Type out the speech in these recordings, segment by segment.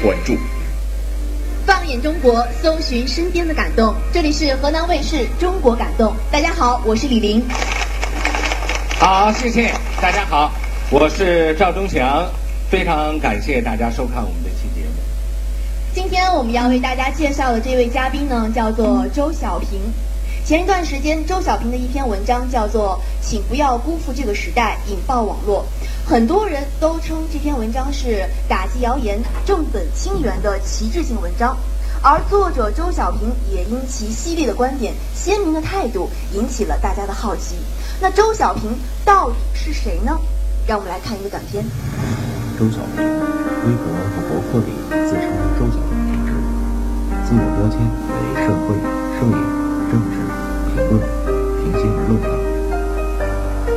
细关注。放眼中国，搜寻身边的感动。这里是河南卫视《中国感动》，大家好，我是李玲。好，谢谢大家好，我是赵忠祥，非常感谢大家收看我们这期节目。今天我们要为大家介绍的这位嘉宾呢，叫做周小平。前一段时间，周小平的一篇文章叫做《请不要辜负这个时代》，引爆网络。很多人都称这篇文章是打击谣言、正本清源的旗帜性文章，而作者周小平也因其犀利的观点、鲜明的态度引起了大家的好奇。那周小平到底是谁呢？让我们来看一个短片。周小平，微博和博客里自称周小平同志，自我标签为社会、摄影、政治、评论、平心而论等。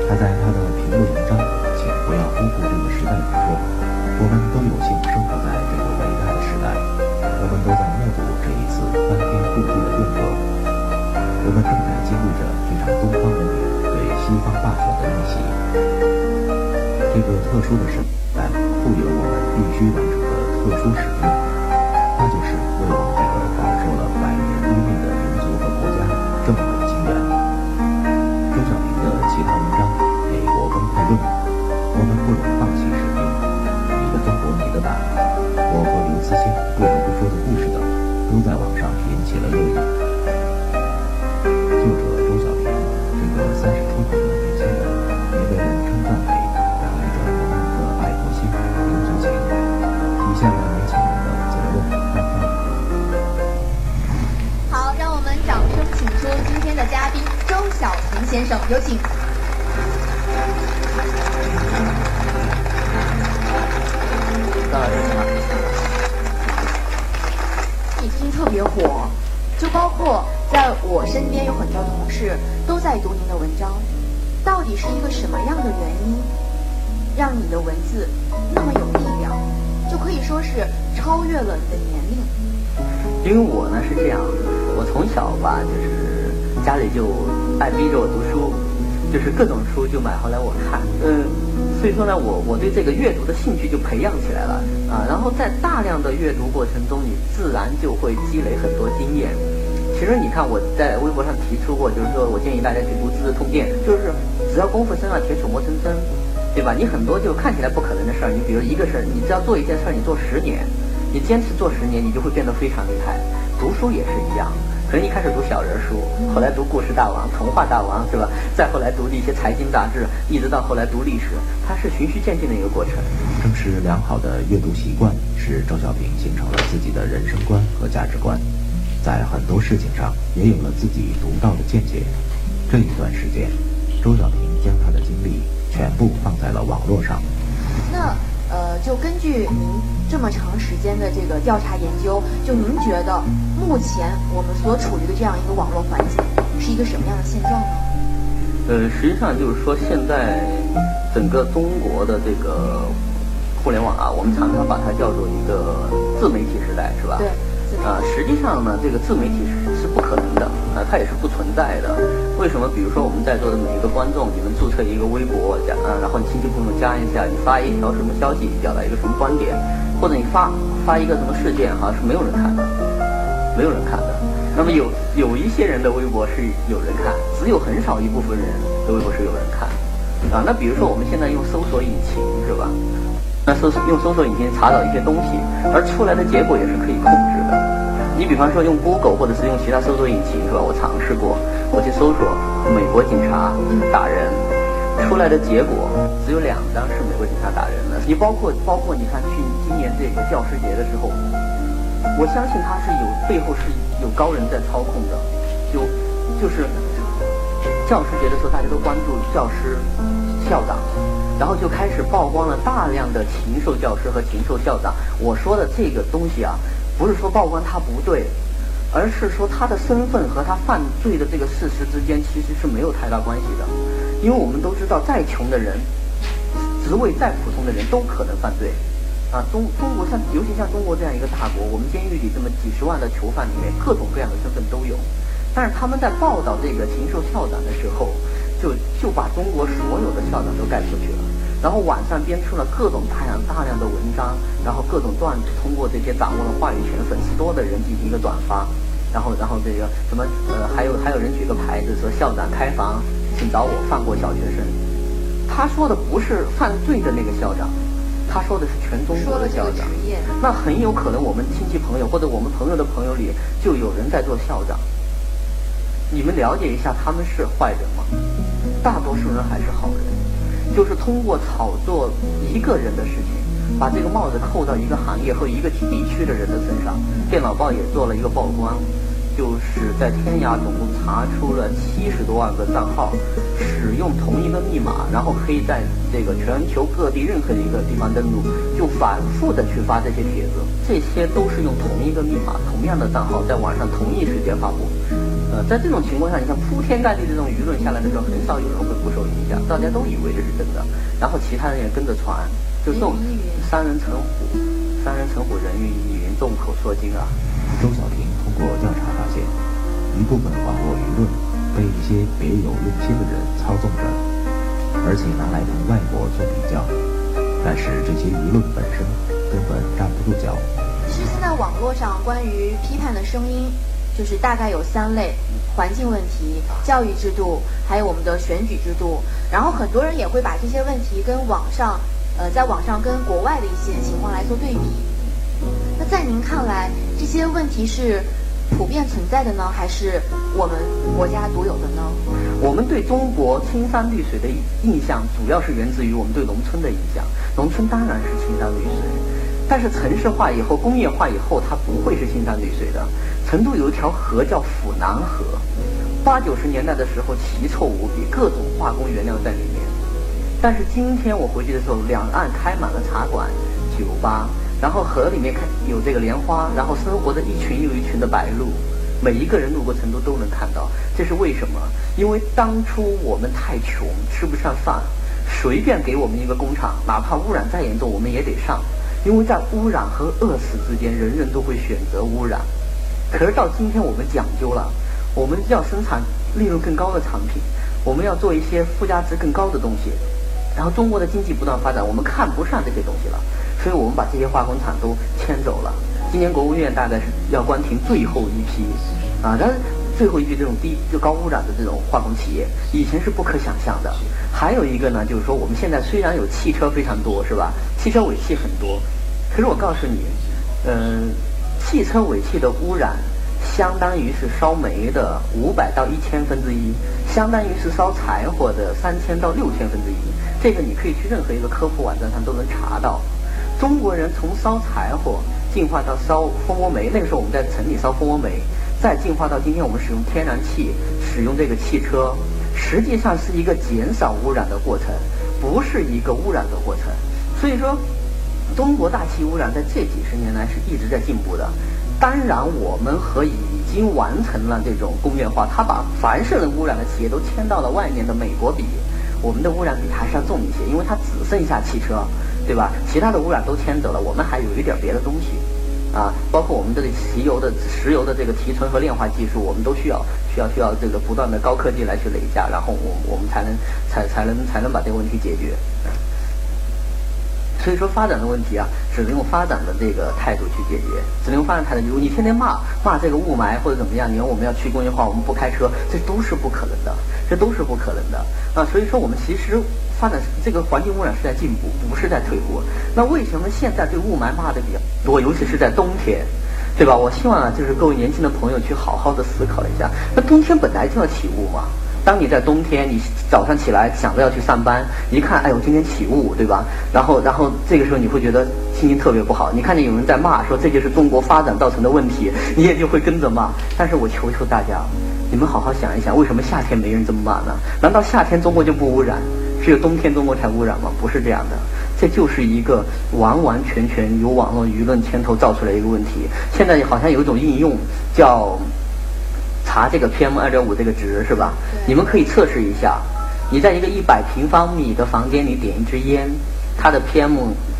他在他的评论文章。请不要辜负这个时代的说，我们都有幸生活在这个伟大的时代，我们都在目睹这一次翻天覆地的变革，我们正在经历着这场东方文明对西方霸权的逆袭。这个特殊的时代赋予了我们必须完成的特殊使命，逼着我读书，就是各种书就买回来我看，嗯。所以说呢，我我对这个阅读的兴趣就培养起来了啊。然后在大量的阅读过程中，你自然就会积累很多经验。其实你看我在微博上提出过，就是说我建议大家去读《资治通鉴》，就是只要功夫深啊，铁杵磨成针，对吧？你很多就看起来不可能的事儿，你比如一个事儿，你只要做一件事儿，你做十年，你坚持做十年，你就会变得非常厉害。读书也是一样。可能一开始读小人书，后来读故事大王、童话大王，是吧？再后来读一些财经杂志，一直到后来读历史，它是循序渐进的一个过程。正是良好的阅读习惯，使周小平形成了自己的人生观和价值观，在很多事情上也有了自己独到的见解。这一段时间，周小平将他的精力全部放在了网络上。那。呃，就根据您这么长时间的这个调查研究，就您觉得目前我们所处于的这样一个网络环境是一个什么样的现状呢？呃，实际上就是说，现在整个中国的这个互联网啊，我们常常把它叫做一个自媒体时代，是吧？对。啊，实际上呢，这个自媒体是是不可能的，啊，它也是不存在的。为什么？比如说我们在座的每一个观众，你们注册一个微博，加，然后你亲戚朋友加一下，你发一条什么消息，表达一个什么观点，或者你发发一个什么事件，哈，是没有人看的，没有人看的。那么有有一些人的微博是有人看，只有很少一部分人的微博是有人看，啊，那比如说我们现在用搜索引擎，是吧？那搜用搜索引擎查找一些东西，而出来的结果也是可以控制的。你比方说用 Google 或者是用其他搜索引擎，是吧？我尝试过，我去搜索美国警察打人，出来的结果只有两张是美国警察打人的。你包括包括你看去今年这个教师节的时候，我相信他是有背后是有高人在操控的，就就是教师节的时候大家都关注教师校长。然后就开始曝光了大量的禽兽教师和禽兽校长。我说的这个东西啊，不是说曝光他不对，而是说他的身份和他犯罪的这个事实之间其实是没有太大关系的。因为我们都知道，再穷的人，职位再普通的人都可能犯罪。啊，中中国像尤其像中国这样一个大国，我们监狱里这么几十万的囚犯里面，各种各样的身份都有。但是他们在报道这个禽兽校长的时候。就就把中国所有的校长都盖出去了，然后网上编出了各种大量大量的文章，然后各种段子，通过这些掌握了话语权、粉丝多的人进行一个转发，然后然后这个什么呃，还有还有人举个牌子说校长开房，请找我放过小学生。他说的不是犯罪的那个校长，他说的是全中国的校长。那很有可能我们亲戚朋友或者我们朋友的朋友里就有人在做校长。你们了解一下，他们是坏人吗？大多数人还是好人。就是通过炒作一个人的事情，把这个帽子扣到一个行业和一个地区的人的身上。电脑报也做了一个曝光。就是在天涯总共查出了七十多万个账号，使用同一个密码，然后可以在这个全球各地任何一个地方登录，就反复的去发这些帖子，这些都是用同一个密码、同样的账号在网上同一时间发布。呃，在这种情况下，你看铺天盖地的这种舆论下来的时候，很少有人会不受影响，大家都以为这是真的，然后其他人也跟着传，就这种三人成虎，三人成虎，人云亦云，众口铄金啊。周小平通过调查发现，一部分网络舆论被一些别有用心的人操纵着，而且拿来同外国做比较。但是这些舆论本身根本站不住脚。其实现在网络上关于批判的声音，就是大概有三类：环境问题、教育制度，还有我们的选举制度。然后很多人也会把这些问题跟网上，呃，在网上跟国外的一些情况来做对比。那在您看来，这些问题是普遍存在的呢，还是我们国家独有的呢？我们对中国青山绿水的印象，主要是源自于我们对农村的印象。农村当然是青山绿水，但是城市化以后、工业化以后，它不会是青山绿水的。成都有一条河叫府南河，八九十年代的时候奇臭无比，各种化工原料在里面。但是今天我回去的时候，两岸开满了茶馆、酒吧。然后河里面看有这个莲花，然后生活着一群又一群的白鹭，每一个人路过成都都能看到。这是为什么？因为当初我们太穷，吃不上饭，随便给我们一个工厂，哪怕污染再严重，我们也得上。因为在污染和饿死之间，人人都会选择污染。可是到今天我们讲究了，我们要生产利润更高的产品，我们要做一些附加值更高的东西。然后中国的经济不断发展，我们看不上这些东西了。所以我们把这些化工厂都迁走了。今年国务院大概是要关停最后一批，啊，但是最后一批这种低就高污染的这种化工企业，以前是不可想象的。还有一个呢，就是说我们现在虽然有汽车非常多，是吧？汽车尾气很多，可是我告诉你，嗯，汽车尾气的污染相当于是烧煤的五百到一千分之一，相当于是烧柴火的三千到六千分之一。这个你可以去任何一个科普网站上都能查到。中国人从烧柴火进化到烧蜂窝煤，那个时候我们在城里烧蜂窝煤，再进化到今天我们使用天然气，使用这个汽车，实际上是一个减少污染的过程，不是一个污染的过程。所以说，中国大气污染在这几十年来是一直在进步的。当然，我们和已经完成了这种工业化，它把凡是能污染的企业都迁到了外面的美国比，我们的污染比还是要重一些，因为它只剩下汽车。对吧？其他的污染都迁走了，我们还有一点别的东西，啊，包括我们这里石油的石油的这个提纯和炼化技术，我们都需要需要需要这个不断的高科技来去累加，然后我我们才能才才能才能把这个问题解决。所以说发展的问题啊，只能用发展的这个态度去解决，只能用发展态度。比如你天天骂骂这个雾霾或者怎么样，你说我们要去工业化，我们不开车，这都是不可能的，这都是不可能的啊。所以说我们其实发展这个环境污染是在进步，不是在退步。那为什么现在对雾霾骂的比较多，尤其是在冬天，对吧？我希望啊，就是各位年轻的朋友去好好的思考一下，那冬天本来就要起雾嘛。当你在冬天，你早上起来想着要去上班，一看，哎呦，今天起雾，对吧？然后，然后这个时候你会觉得心情特别不好。你看见有人在骂，说这就是中国发展造成的问题，你也就会跟着骂。但是我求求大家，你们好好想一想，为什么夏天没人这么骂呢？难道夏天中国就不污染，只有冬天中国才污染吗？不是这样的，这就是一个完完全全由网络舆论牵头造出来一个问题。现在好像有一种应用叫。查这个 PM 二点五这个值是吧？你们可以测试一下，你在一个一百平方米的房间里点一支烟，它的 PM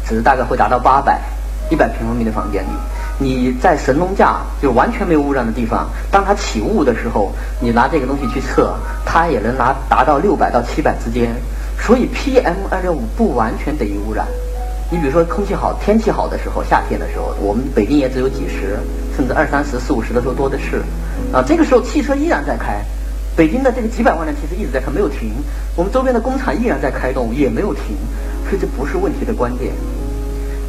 值大概会达到八百。一百平方米的房间里，你在神农架就完全没有污染的地方，当它起雾的时候，你拿这个东西去测，它也能拿达到六百到七百之间。所以 PM 二点五不完全等于污染。你比如说空气好、天气好的时候，夏天的时候，我们北京也只有几十，甚至二三十、四五十的时候多的是。啊，这个时候汽车依然在开，北京的这个几百万辆汽车一直在开，没有停。我们周边的工厂依然在开动，也没有停。所以这不是问题的关键。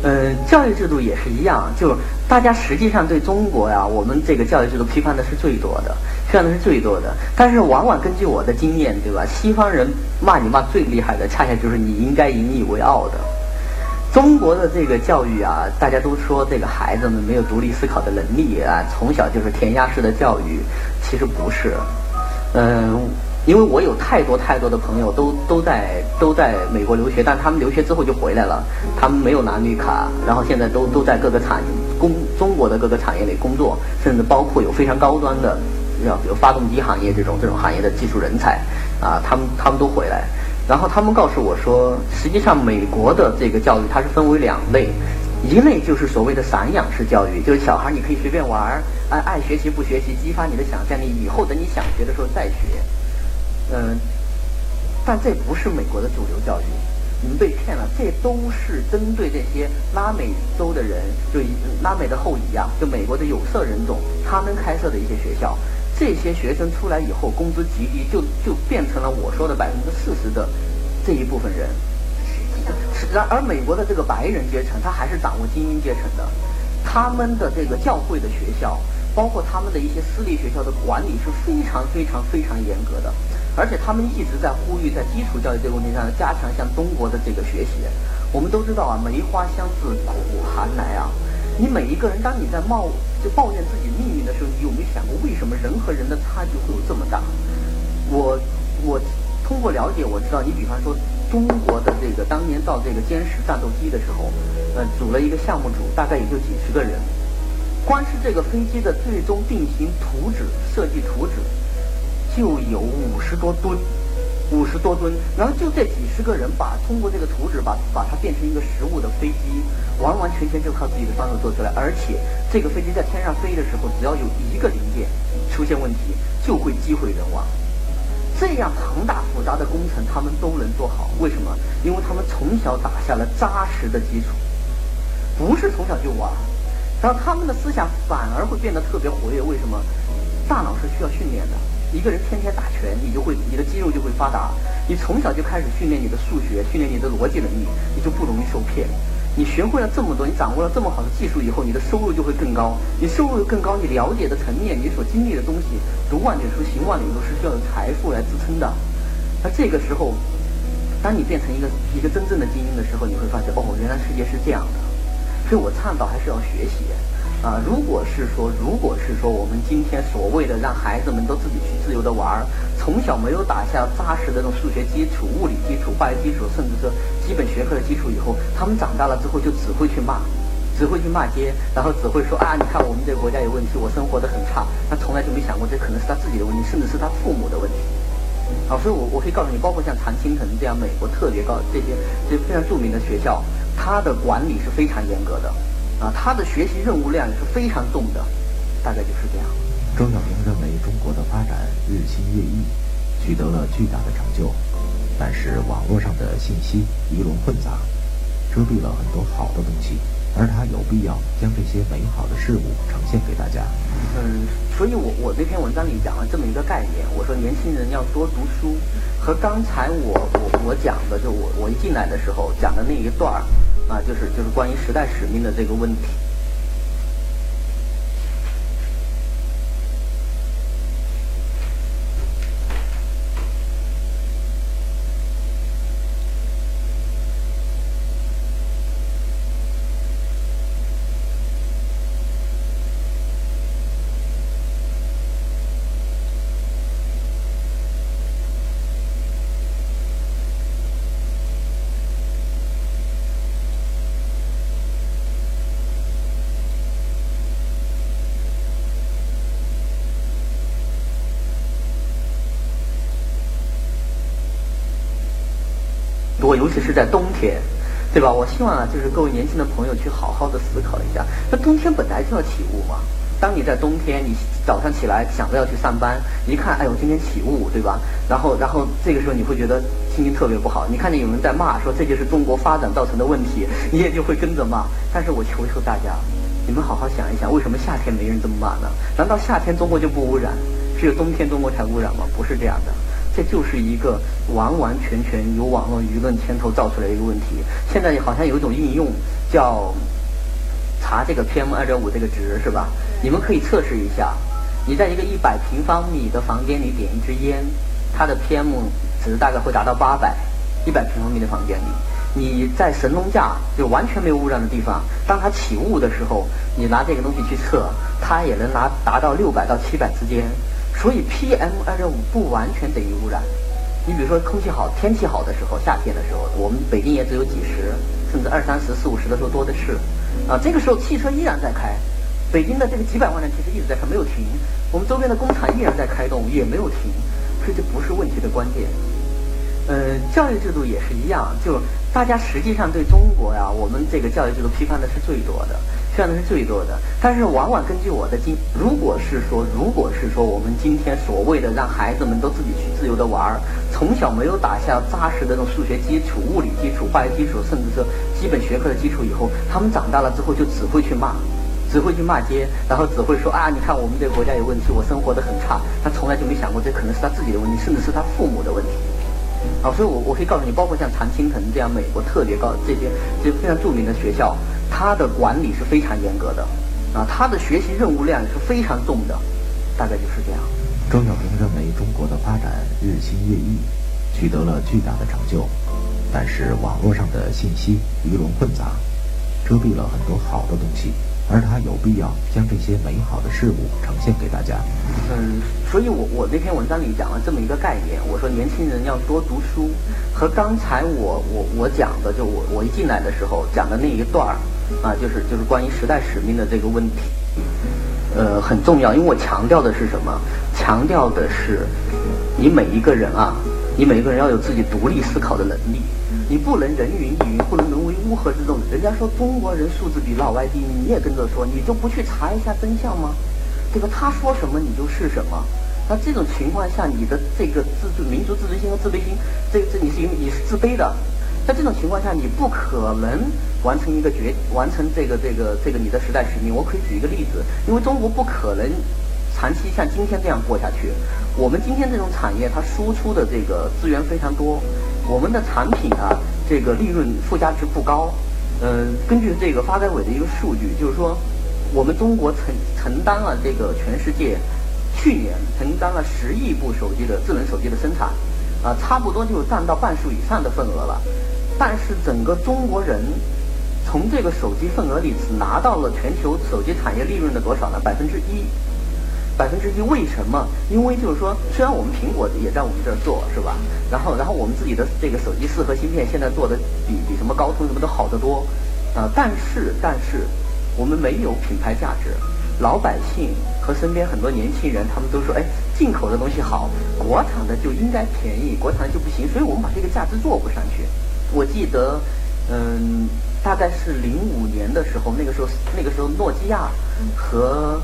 嗯，教育制度也是一样，就大家实际上对中国呀，我们这个教育制度批判的是最多的，批判的是最多的。但是往往根据我的经验，对吧？西方人骂你骂最厉害的，恰恰就是你应该引以为傲的。中国的这个教育啊，大家都说这个孩子们没有独立思考的能力啊，从小就是填鸭式的教育，其实不是。嗯。因为我有太多太多的朋友都都在都在美国留学，但他们留学之后就回来了，他们没有拿绿卡，然后现在都都在各个产工中国的各个产业里工作，甚至包括有非常高端的，要比如发动机行业这种这种行业的技术人才，啊，他们他们都回来，然后他们告诉我说，实际上美国的这个教育它是分为两类，一类就是所谓的散养式教育，就是小孩你可以随便玩，爱爱学习不学习，激发你的想象力，以后等你想学的时候再学。嗯，但这不是美国的主流教育，你们被骗了。这都是针对这些拉美洲的人，就拉美的后裔啊，就美国的有色人种，他们开设的一些学校。这些学生出来以后，工资极低，就就变成了我说的百分之四十的这一部分人。然而，美国的这个白人阶层，他还是掌握精英阶层的，他们的这个教会的学校，包括他们的一些私立学校的管理是非常非常非常严格的。而且他们一直在呼吁，在基础教育这个问题上加强向中国的这个学习。我们都知道啊，梅花香自苦寒来啊。你每一个人，当你在冒就抱怨自己命运的时候，你有没有想过，为什么人和人的差距会有这么大？我我通过了解，我知道，你比方说中国的这个当年造这个歼十战斗机的时候，呃，组了一个项目组，大概也就几十个人，光是这个飞机的最终定型图纸、设计图纸。就有五十多吨，五十多吨，然后就这几十个人把通过这个图纸把把它变成一个实物的飞机，完完全全就靠自己的双手做出来，而且这个飞机在天上飞的时候，只要有一个零件出现问题，就会机毁人亡。这样庞大复杂的工程，他们都能做好，为什么？因为他们从小打下了扎实的基础，不是从小就玩，然后他们的思想反而会变得特别活跃。为什么？大脑是需要训练的。一个人天天打拳，你就会你的肌肉就会发达。你从小就开始训练你的数学，训练你的逻辑能力，你就不容易受骗。你学会了这么多，你掌握了这么好的技术以后，你的收入就会更高。你收入更高，你了解的层面，你所经历的东西，读万卷书，行万里路，是需要有财富来支撑的。而这个时候，当你变成一个一个真正的精英的时候，你会发现，哦，原来世界是这样的。所以我倡导还是要学习。啊，如果是说，如果是说，我们今天所谓的让孩子们都自己去自由的玩儿，从小没有打下扎实的那种数学基础、物理基础、化学基础，甚至说基本学科的基础以后，他们长大了之后就只会去骂，只会去骂街，然后只会说啊，你看我们这个国家有问题，我生活的很差，他从来就没想过这可能是他自己的问题，甚至是他父母的问题。啊，所以我我可以告诉你，包括像常青藤这样美国特别高这些这些非常著名的学校，它的管理是非常严格的。啊，他的学习任务量也是非常重的，大概就是这样。周小平认为中国的发展日新月异，取得了巨大的成就，但是网络上的信息鱼龙混杂，遮蔽了很多好的东西，而他有必要将这些美好的事物呈现给大家。嗯，所以我我那篇文章里讲了这么一个概念，我说年轻人要多读书，和刚才我我我讲的，就我我一进来的时候讲的那一段儿。啊，就是就是关于时代使命的这个问题。我尤其是在冬天，对吧？我希望啊，就是各位年轻的朋友去好好的思考一下。那冬天本来就要起雾嘛。当你在冬天，你早上起来想着要去上班，一看，哎呦，今天起雾，对吧？然后，然后这个时候你会觉得心情特别不好。你看见有人在骂，说这就是中国发展造成的问题，你也就会跟着骂。但是我求求大家，你们好好想一想，为什么夏天没人这么骂呢？难道夏天中国就不污染？只有冬天中国才污染吗？不是这样的，这就是一个完完全全由网络舆论牵头造出来的一个问题。现在好像有一种应用叫查这个 PM 二点五这个值是吧？你们可以测试一下，你在一个一百平方米的房间里点一支烟，它的 PM 值大概会达到八百。一百平方米的房间里，你在神农架就完全没有污染的地方，当它起雾的时候，你拿这个东西去测，它也能拿达到六百到七百之间。所以 PM 二点五不完全等于污染。你比如说空气好、天气好的时候，夏天的时候，我们北京也只有几十，甚至二三十、四五十的时候多的是。啊，这个时候汽车依然在开，北京的这个几百万辆汽车一直在开，没有停。我们周边的工厂依然在开动，也没有停。所以这不是问题的关键。呃，教育制度也是一样，就大家实际上对中国呀，我们这个教育制度批判的是最多的，批判的是最多的。但是往往根据我的经，如果是说，如果是说我们今天所谓的让孩子们都自己去自由的玩儿，从小没有打下扎实的这种数学基础、物理基础、化学基础，甚至是基本学科的基础以后，他们长大了之后就只会去骂，只会去骂街，然后只会说啊，你看我们这个国家有问题，我生活的很差。他从来就没想过这可能是他自己的问题，甚至是他父母的问题。啊，所以我我可以告诉你，包括像常青藤这样美国特别高这些这些非常著名的学校，它的管理是非常严格的，啊，他的学习任务量是非常重的，大概就是这样。周小平认为中国的发展日新月异，取得了巨大的成就，但是网络上的信息鱼龙混杂，遮蔽了很多好的东西。而他有必要将这些美好的事物呈现给大家。嗯，所以我我那篇文章里讲了这么一个概念，我说年轻人要多读书，和刚才我我我讲的，就我我一进来的时候讲的那一段儿，啊，就是就是关于时代使命的这个问题，呃，很重要，因为我强调的是什么？强调的是你每一个人啊，你每一个人要有自己独立思考的能力。你不能人云亦云，不能沦为乌合之众。人家说中国人素质比老外低，你也跟着说，你就不去查一下真相吗？对吧？他说什么你就是什么。那这种情况下，你的这个自尊、民族自尊心和自卑心，这这你是你是自卑的。在这种情况下，你不可能完成一个决，完成这个这个这个你的时代使命。我可以举一个例子，因为中国不可能长期像今天这样过下去。我们今天这种产业，它输出的这个资源非常多。我们的产品啊，这个利润附加值不高。嗯，根据这个发改委的一个数据，就是说，我们中国承承担了这个全世界去年承担了十亿部手机的智能手机的生产，啊，差不多就占到半数以上的份额了。但是整个中国人从这个手机份额里只拿到了全球手机产业利润的多少呢？百分之一。百分之一，为什么？因为就是说，虽然我们苹果也在我们这儿做，是吧？然后，然后我们自己的这个手机四核芯片现在做的比比什么高通什么都好得多，啊，但是但是我们没有品牌价值，老百姓和身边很多年轻人他们都说，哎，进口的东西好，国产的就应该便宜，国产的就不行，所以我们把这个价值做不上去。我记得，嗯，大概是零五年的时候，那个时候那个时候诺基亚和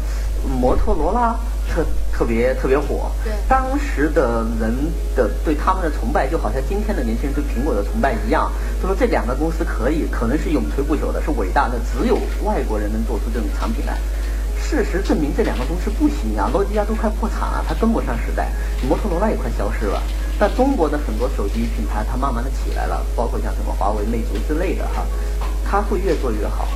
摩托罗拉特特别特别火，对，当时的人的对他们的崇拜，就好像今天的年轻人对苹果的崇拜一样，他说这两个公司可以，可能是永垂不朽的，是伟大的，只有外国人能做出这种产品来。事实证明，这两个公司不行啊，诺基亚都快破产了，它跟不上时代，摩托罗拉也快消失了。但中国的很多手机品牌，它慢慢的起来了，包括像什么华为、魅族之类的哈，它会越做越好。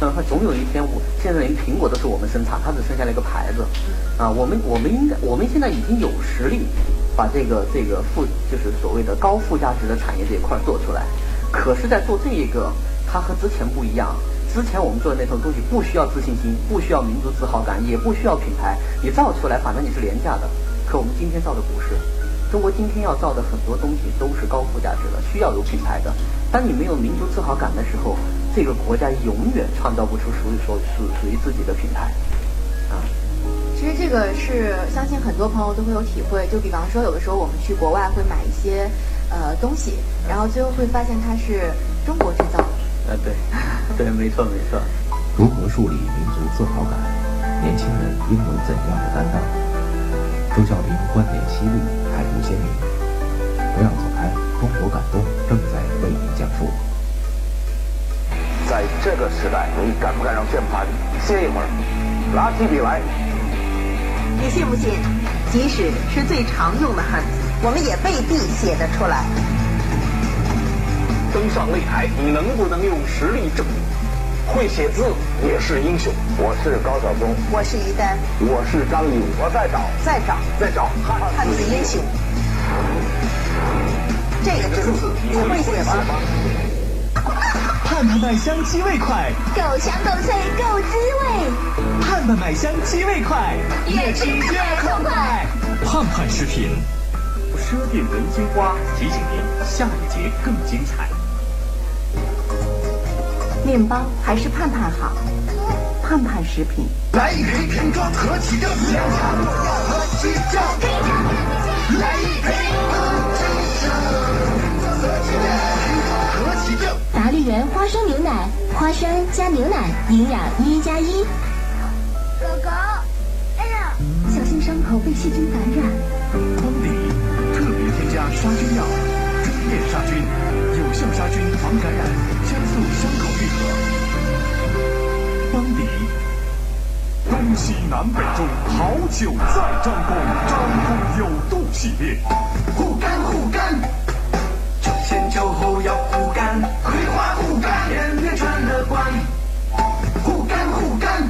嗯，总有一天，我现在连苹果都是我们生产，它只剩下了一个牌子。啊，我们我们应该，我们现在已经有实力，把这个这个附就是所谓的高附加值的产业这一块做出来。可是，在做这一个，它和之前不一样。之前我们做的那套东西，不需要自信心，不需要民族自豪感，也不需要品牌，你造出来，反正你是廉价的。可我们今天造的不是，中国今天要造的很多东西都是高附加值的，需要有品牌的。当你没有民族自豪感的时候。这个国家永远创造不出属于属属属于自己的品牌，啊。其实这个是相信很多朋友都会有体会。就比方说，有的时候我们去国外会买一些呃东西，然后最后会发现它是中国制造的。呃，对，对，没错没错。如何树立民族自豪感？年轻人应有怎样的担当？周小平观点犀利，态度鲜明。不要走开，中国感动正在为您讲述。在这个时代，你敢不敢让键盘歇一会儿？拿起笔来。你信不信？即使是最常用的汉字，我们也未必写得出来。登上擂台，你能不能用实力证明？会写字也是英雄。我是高晓松，我是于丹，我是张宇，我在找，在找，在找汉字英雄。这个字你会写吗？盼盼麦香鸡味快，够香够脆够滋味。盼盼麦香鸡味快，越吃越痛快。盼盼食品，奢店人间花提醒您下一节更精彩。面包还是盼盼好，盼盼食品。来一瓶瓶装和其正，两家都要和起正。来一瓶和其正。达利园花生牛奶，花生加牛奶，营养一加一。狗狗，哎呀，小心伤口被细菌感染。邦迪特别添加杀菌药，专业杀菌，有效杀菌防感染，加速伤口东西南北中，好酒在张公，张公有度系列，护肝护肝，酒前酒后要护肝，葵花护肝，天天穿乐观。护肝护肝，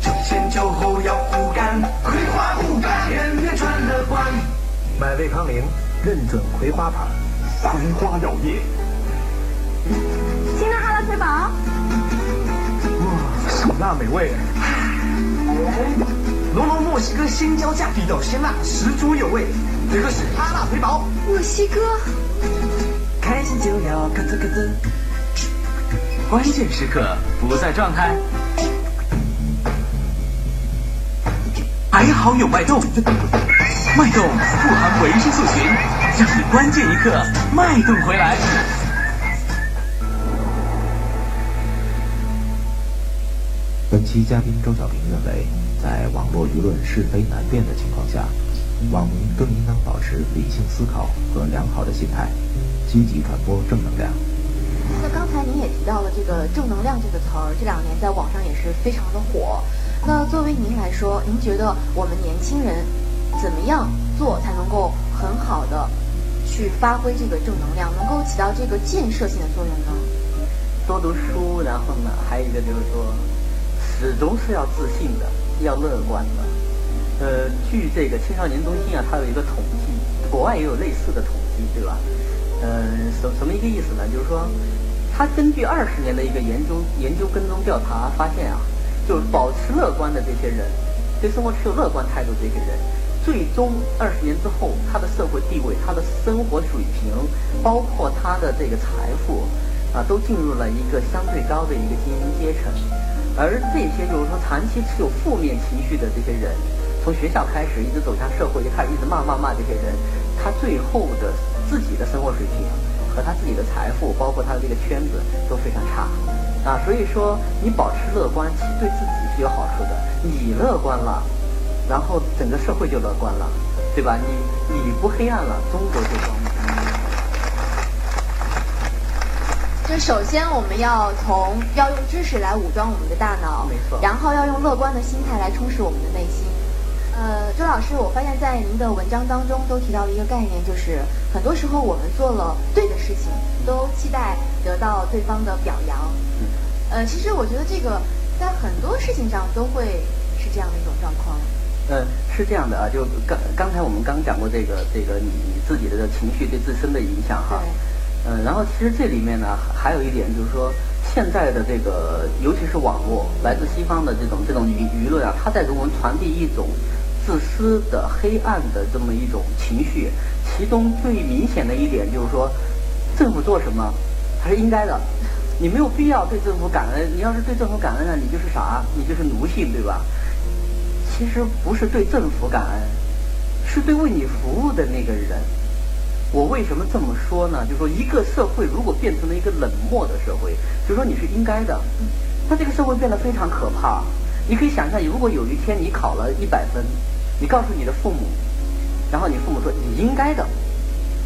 酒前酒后要护肝，葵花护肝，天天穿乐观。买胃康灵，认准葵花牌，葵花药业。新的哈拉腿堡，哇，辛辣美味！浓浓墨西哥鲜椒酱，地道鲜辣，十足有味。这个是哈辣腿堡，墨西哥。开心就要咯吱咯吱，关键时刻不在状态。还好有脉动，脉动富含维生素群，让你关键一刻脉动回来。本期嘉宾周小平认为，在网络舆论是非难辨的情况下，网民更应当保持理性思考和良好的心态，积极传播正能量。那刚才您也提到了这个“正能量”这个词儿，这两年在网上也是非常的火。那作为您来说，您觉得我们年轻人怎么样做才能够很好的去发挥这个正能量，能够起到这个建设性的作用呢？多读书，然后呢，还有一个就是说，始终是要自信的，要乐观的。呃，据这个青少年中心啊，它有一个统计，国外也有类似的统计，对吧？呃，什什么一个意思呢？就是说，他根据二十年的一个研究研究跟踪调查发现啊，就是保持乐观的这些人，对生活持有乐观态度这些人，最终二十年之后，他的社会地位、他的生活水平，包括他的这个财富。啊，都进入了一个相对高的一个精英阶层，而这些就是说长期持有负面情绪的这些人，从学校开始一直走向社会，就开始一直骂骂骂这些人，他最后的自己的生活水平和他自己的财富，包括他的这个圈子都非常差，啊，所以说你保持乐观，其实对自己是有好处的。你乐观了，然后整个社会就乐观了，对吧？你你不黑暗了，中国就光明。就首先我们要从要用知识来武装我们的大脑，没错，然后要用乐观的心态来充实我们的内心。呃，周老师，我发现在您的文章当中都提到了一个概念，就是很多时候我们做了对的事情，都期待得到对方的表扬。嗯呃，其实我觉得这个在很多事情上都会是这样的一种状况。呃，是这样的啊，就刚刚才我们刚讲过这个这个你你自己的情绪对自身的影响哈。嗯，然后其实这里面呢，还有一点就是说，现在的这个，尤其是网络，来自西方的这种这种舆舆论啊，它在给我们传递一种自私的、黑暗的这么一种情绪。其中最明显的一点就是说，政府做什么，它是应该的，你没有必要对政府感恩。你要是对政府感恩了，你就是啥？你就是奴性，对吧？其实不是对政府感恩，是对为你服务的那个人。我为什么这么说呢？就是说，一个社会如果变成了一个冷漠的社会，就说你是应该的，那这个社会变得非常可怕。你可以想象，如果有一天你考了一百分，你告诉你的父母，然后你父母说你应该的，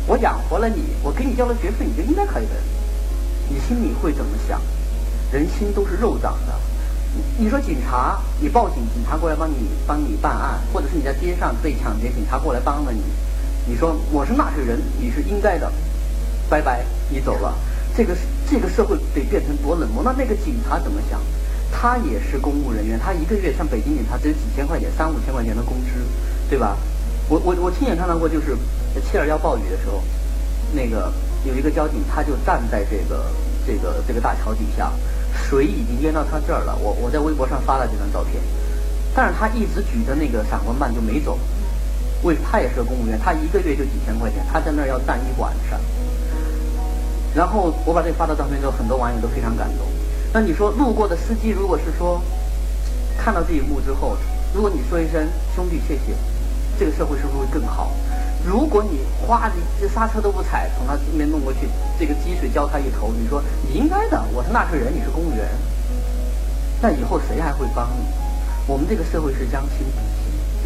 我养活了你，我给你交了学费，你就应该考一百分，你心里会怎么想？人心都是肉长的。你说警察，你报警，警察过来帮你帮你办案，或者是你在街上被抢劫，警察过来帮了你，你说我是纳税人，你是应该的，拜拜，你走了。这个这个社会得变成多冷漠？那那个警察怎么想？他也是公务人员，他一个月像北京警察只有几千块钱，三五千块钱的工资，对吧？我我我亲眼看到过，就是七二幺暴雨的时候，那个有一个交警，他就站在这个这个这个大桥底下。水已经淹到他这儿了，我我在微博上发了这张照片，但是他一直举着那个闪光棒就没走，为他也是个公务员，他一个月就几千块钱，他在那儿要站一晚上。然后我把这发到照片之后，很多网友都非常感动。那你说路过的司机，如果是说看到这一幕之后，如果你说一声兄弟谢谢，这个社会是不是会更好？如果你哗，的这刹车都不踩，从他身边弄过去，这个积水浇他一头，你说你应该的，我是纳税人，你是公务员，那以后谁还会帮你？我们这个社会是将心比，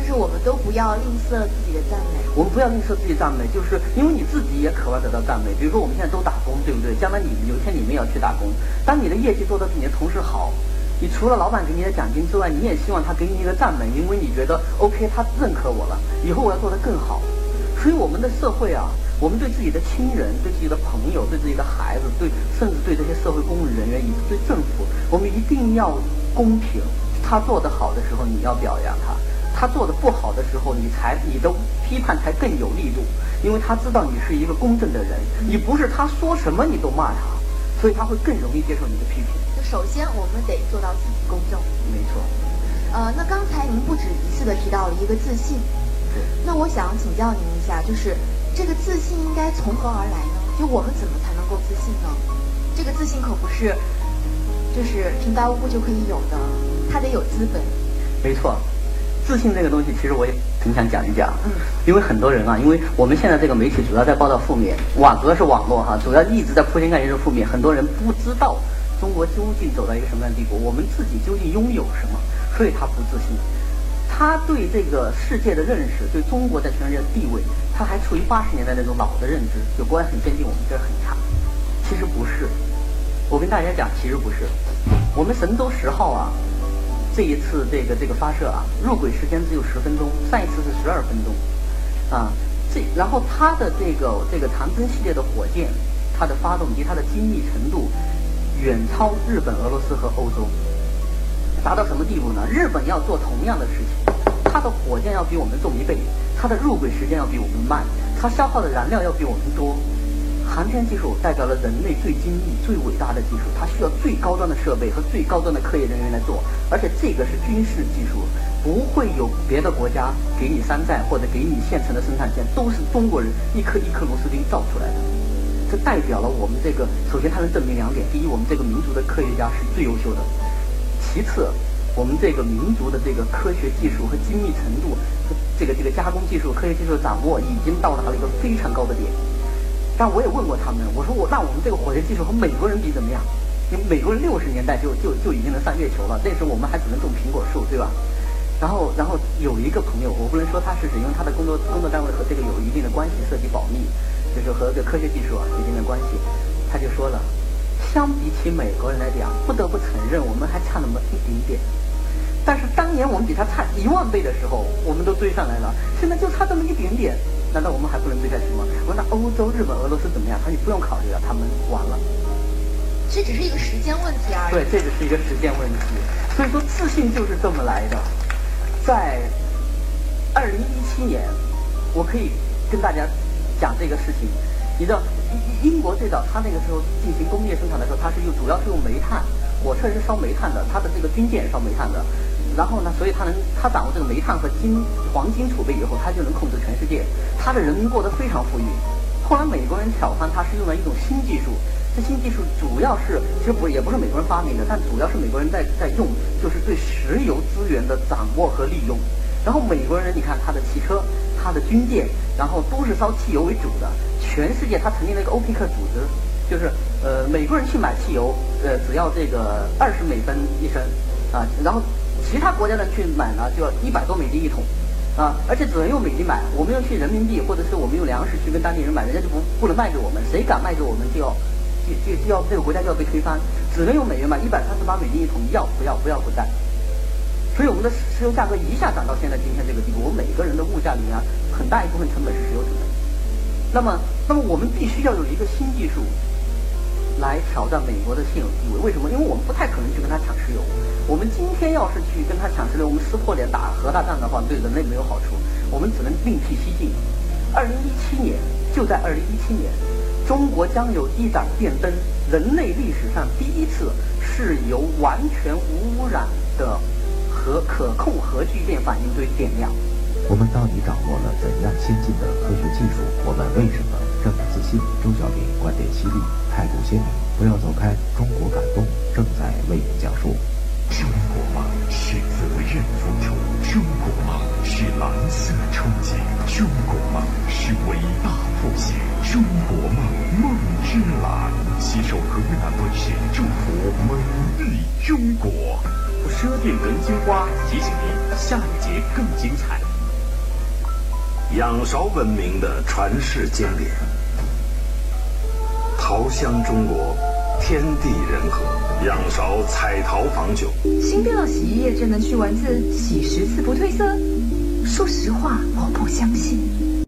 就是我们都不要吝啬自己的赞美。我们不要吝啬自己赞美，就是因为你自己也渴望得到赞美。比如说我们现在都打工，对不对？将来你有一天你们要去打工，当你的业绩做得比你的同事好，你除了老板给你的奖金之外，你也希望他给你一个赞美，因为你觉得 OK，他认可我了，以后我要做得更好。所以我们的社会啊，我们对自己的亲人、对自己的朋友、对自己的孩子、对甚至对这些社会公务人员以及对政府，我们一定要公平。他做得好的时候，你要表扬他；他做的不好的时候，你才你的批判才更有力度，因为他知道你是一个公正的人，你不是他说什么你都骂他，所以他会更容易接受你的批评。就首先我们得做到自己公正。没错。呃，那刚才您不止一次的提到了一个自信。对那我想请教您一下，就是这个自信应该从何而来呢？就我们怎么才能够自信呢？这个自信可不是就是平白无故就可以有的，它得有资本。没错，自信这个东西，其实我也挺想讲一讲。嗯。因为很多人啊，因为我们现在这个媒体主要在报道负面，网主要是网络哈，主要一直在铺天盖地的负面，很多人不知道中国究竟走到一个什么样的地步，我们自己究竟拥有什么，所以他不自信。他对这个世界的认识，对中国在全世界的地位，他还处于八十年代那种老的认知，就国外很先进，我们这儿很差。其实不是，我跟大家讲，其实不是。我们神舟十号啊，这一次这个这个发射啊，入轨时间只有十分钟，上一次是十二分钟，啊，这然后它的这个这个长征系列的火箭，它的发动机它的精密程度，远超日本、俄罗斯和欧洲。达到什么地步呢？日本要做同样的事情，它的火箭要比我们重一倍，它的入轨时间要比我们慢，它消耗的燃料要比我们多。航天技术代表了人类最精密、最伟大的技术，它需要最高端的设备和最高端的科研人员来做，而且这个是军事技术，不会有别的国家给你山寨或者给你现成的生产线，都是中国人一颗一颗螺丝钉造出来的。这代表了我们这个，首先它能证明两点：第一，我们这个民族的科学家是最优秀的。其次，我们这个民族的这个科学技术和精密程度，这个这个加工技术、科学技术的掌握已经到达了一个非常高的点。但我也问过他们，我说我那我们这个火箭技术和美国人比怎么样？因为美国人六十年代就就就已经能上月球了，那时候我们还只能种苹果树，对吧？然后然后有一个朋友，我不能说他是指，因为他的工作工作单位和这个有一定的关系，涉及保密，就是和这科学技术啊有一定的关系，他就说了。相比起美国人来讲，不得不承认我们还差那么一点点。但是当年我们比他差一万倍的时候，我们都追上来了。现在就差这么一点点，难道我们还不能对下去吗？我说那欧洲、日本、俄罗斯怎么样？他说你不用考虑了，他们完了。这只是一个时间问题而已。对，这只是一个时间问题。所以说自信就是这么来的。在二零一七年，我可以跟大家讲这个事情。你知道英英国最早，他那个时候进行工业生产的时候，它是用主要是用煤炭，火车是烧煤炭的，它的这个军舰也烧煤炭的。然后呢，所以他能他掌握这个煤炭和金黄金储备以后，他就能控制全世界，他的人民过得非常富裕。后来美国人挑翻他是用了一种新技术，这新技术主要是其实不也不是美国人发明的，但主要是美国人在在用，就是对石油资源的掌握和利用。然后美国人你看他的汽车，他的军舰，然后都是烧汽油为主的。全世界他成立了一个欧佩克组织，就是呃美国人去买汽油，呃只要这个二十美分一升，啊，然后其他国家呢去买呢，就要一百多美金一桶，啊，而且只能用美金买，我们用去人民币或者是我们用粮食去跟当地人买，人家就不不能卖给我们，谁敢卖给我们就要就就就要这个国家就要被推翻，只能用美元买，一百三十八美金一桶，要不要不要不在。所以我们的石油价格一下涨到现在今天这个地步，我们每个人的物价里面很大一部分成本是石油成本。那么，那么我们必须要有一个新技术来挑战美国的现有地位。为什么？因为我们不太可能去跟他抢石油。我们今天要是去跟他抢石油，我们撕破脸打核大战的话，对人类没有好处。我们只能另辟蹊径。二零一七年，就在二零一七年，中国将有一盏电灯，人类历史上第一次是由完全无污染的。和可控核聚变反应堆点亮。我们到底掌握了怎样先进的科学技术？我们为什么这么自信？周小平观点犀利，态度鲜明。不要走开，中国感动正在为您讲述。中国梦是责任付出，中国梦是蓝色憧憬，中国梦是伟大复兴。中国梦，梦之蓝，携手河南卫视，祝福美丽中国。奢电人间花提醒您，下一节更精彩。仰韶文明的传世经典，桃香中国，天地人和。仰韶彩陶坊酒，新标的洗衣液真能去蚊子，洗十次不褪色？说实话，我不相信。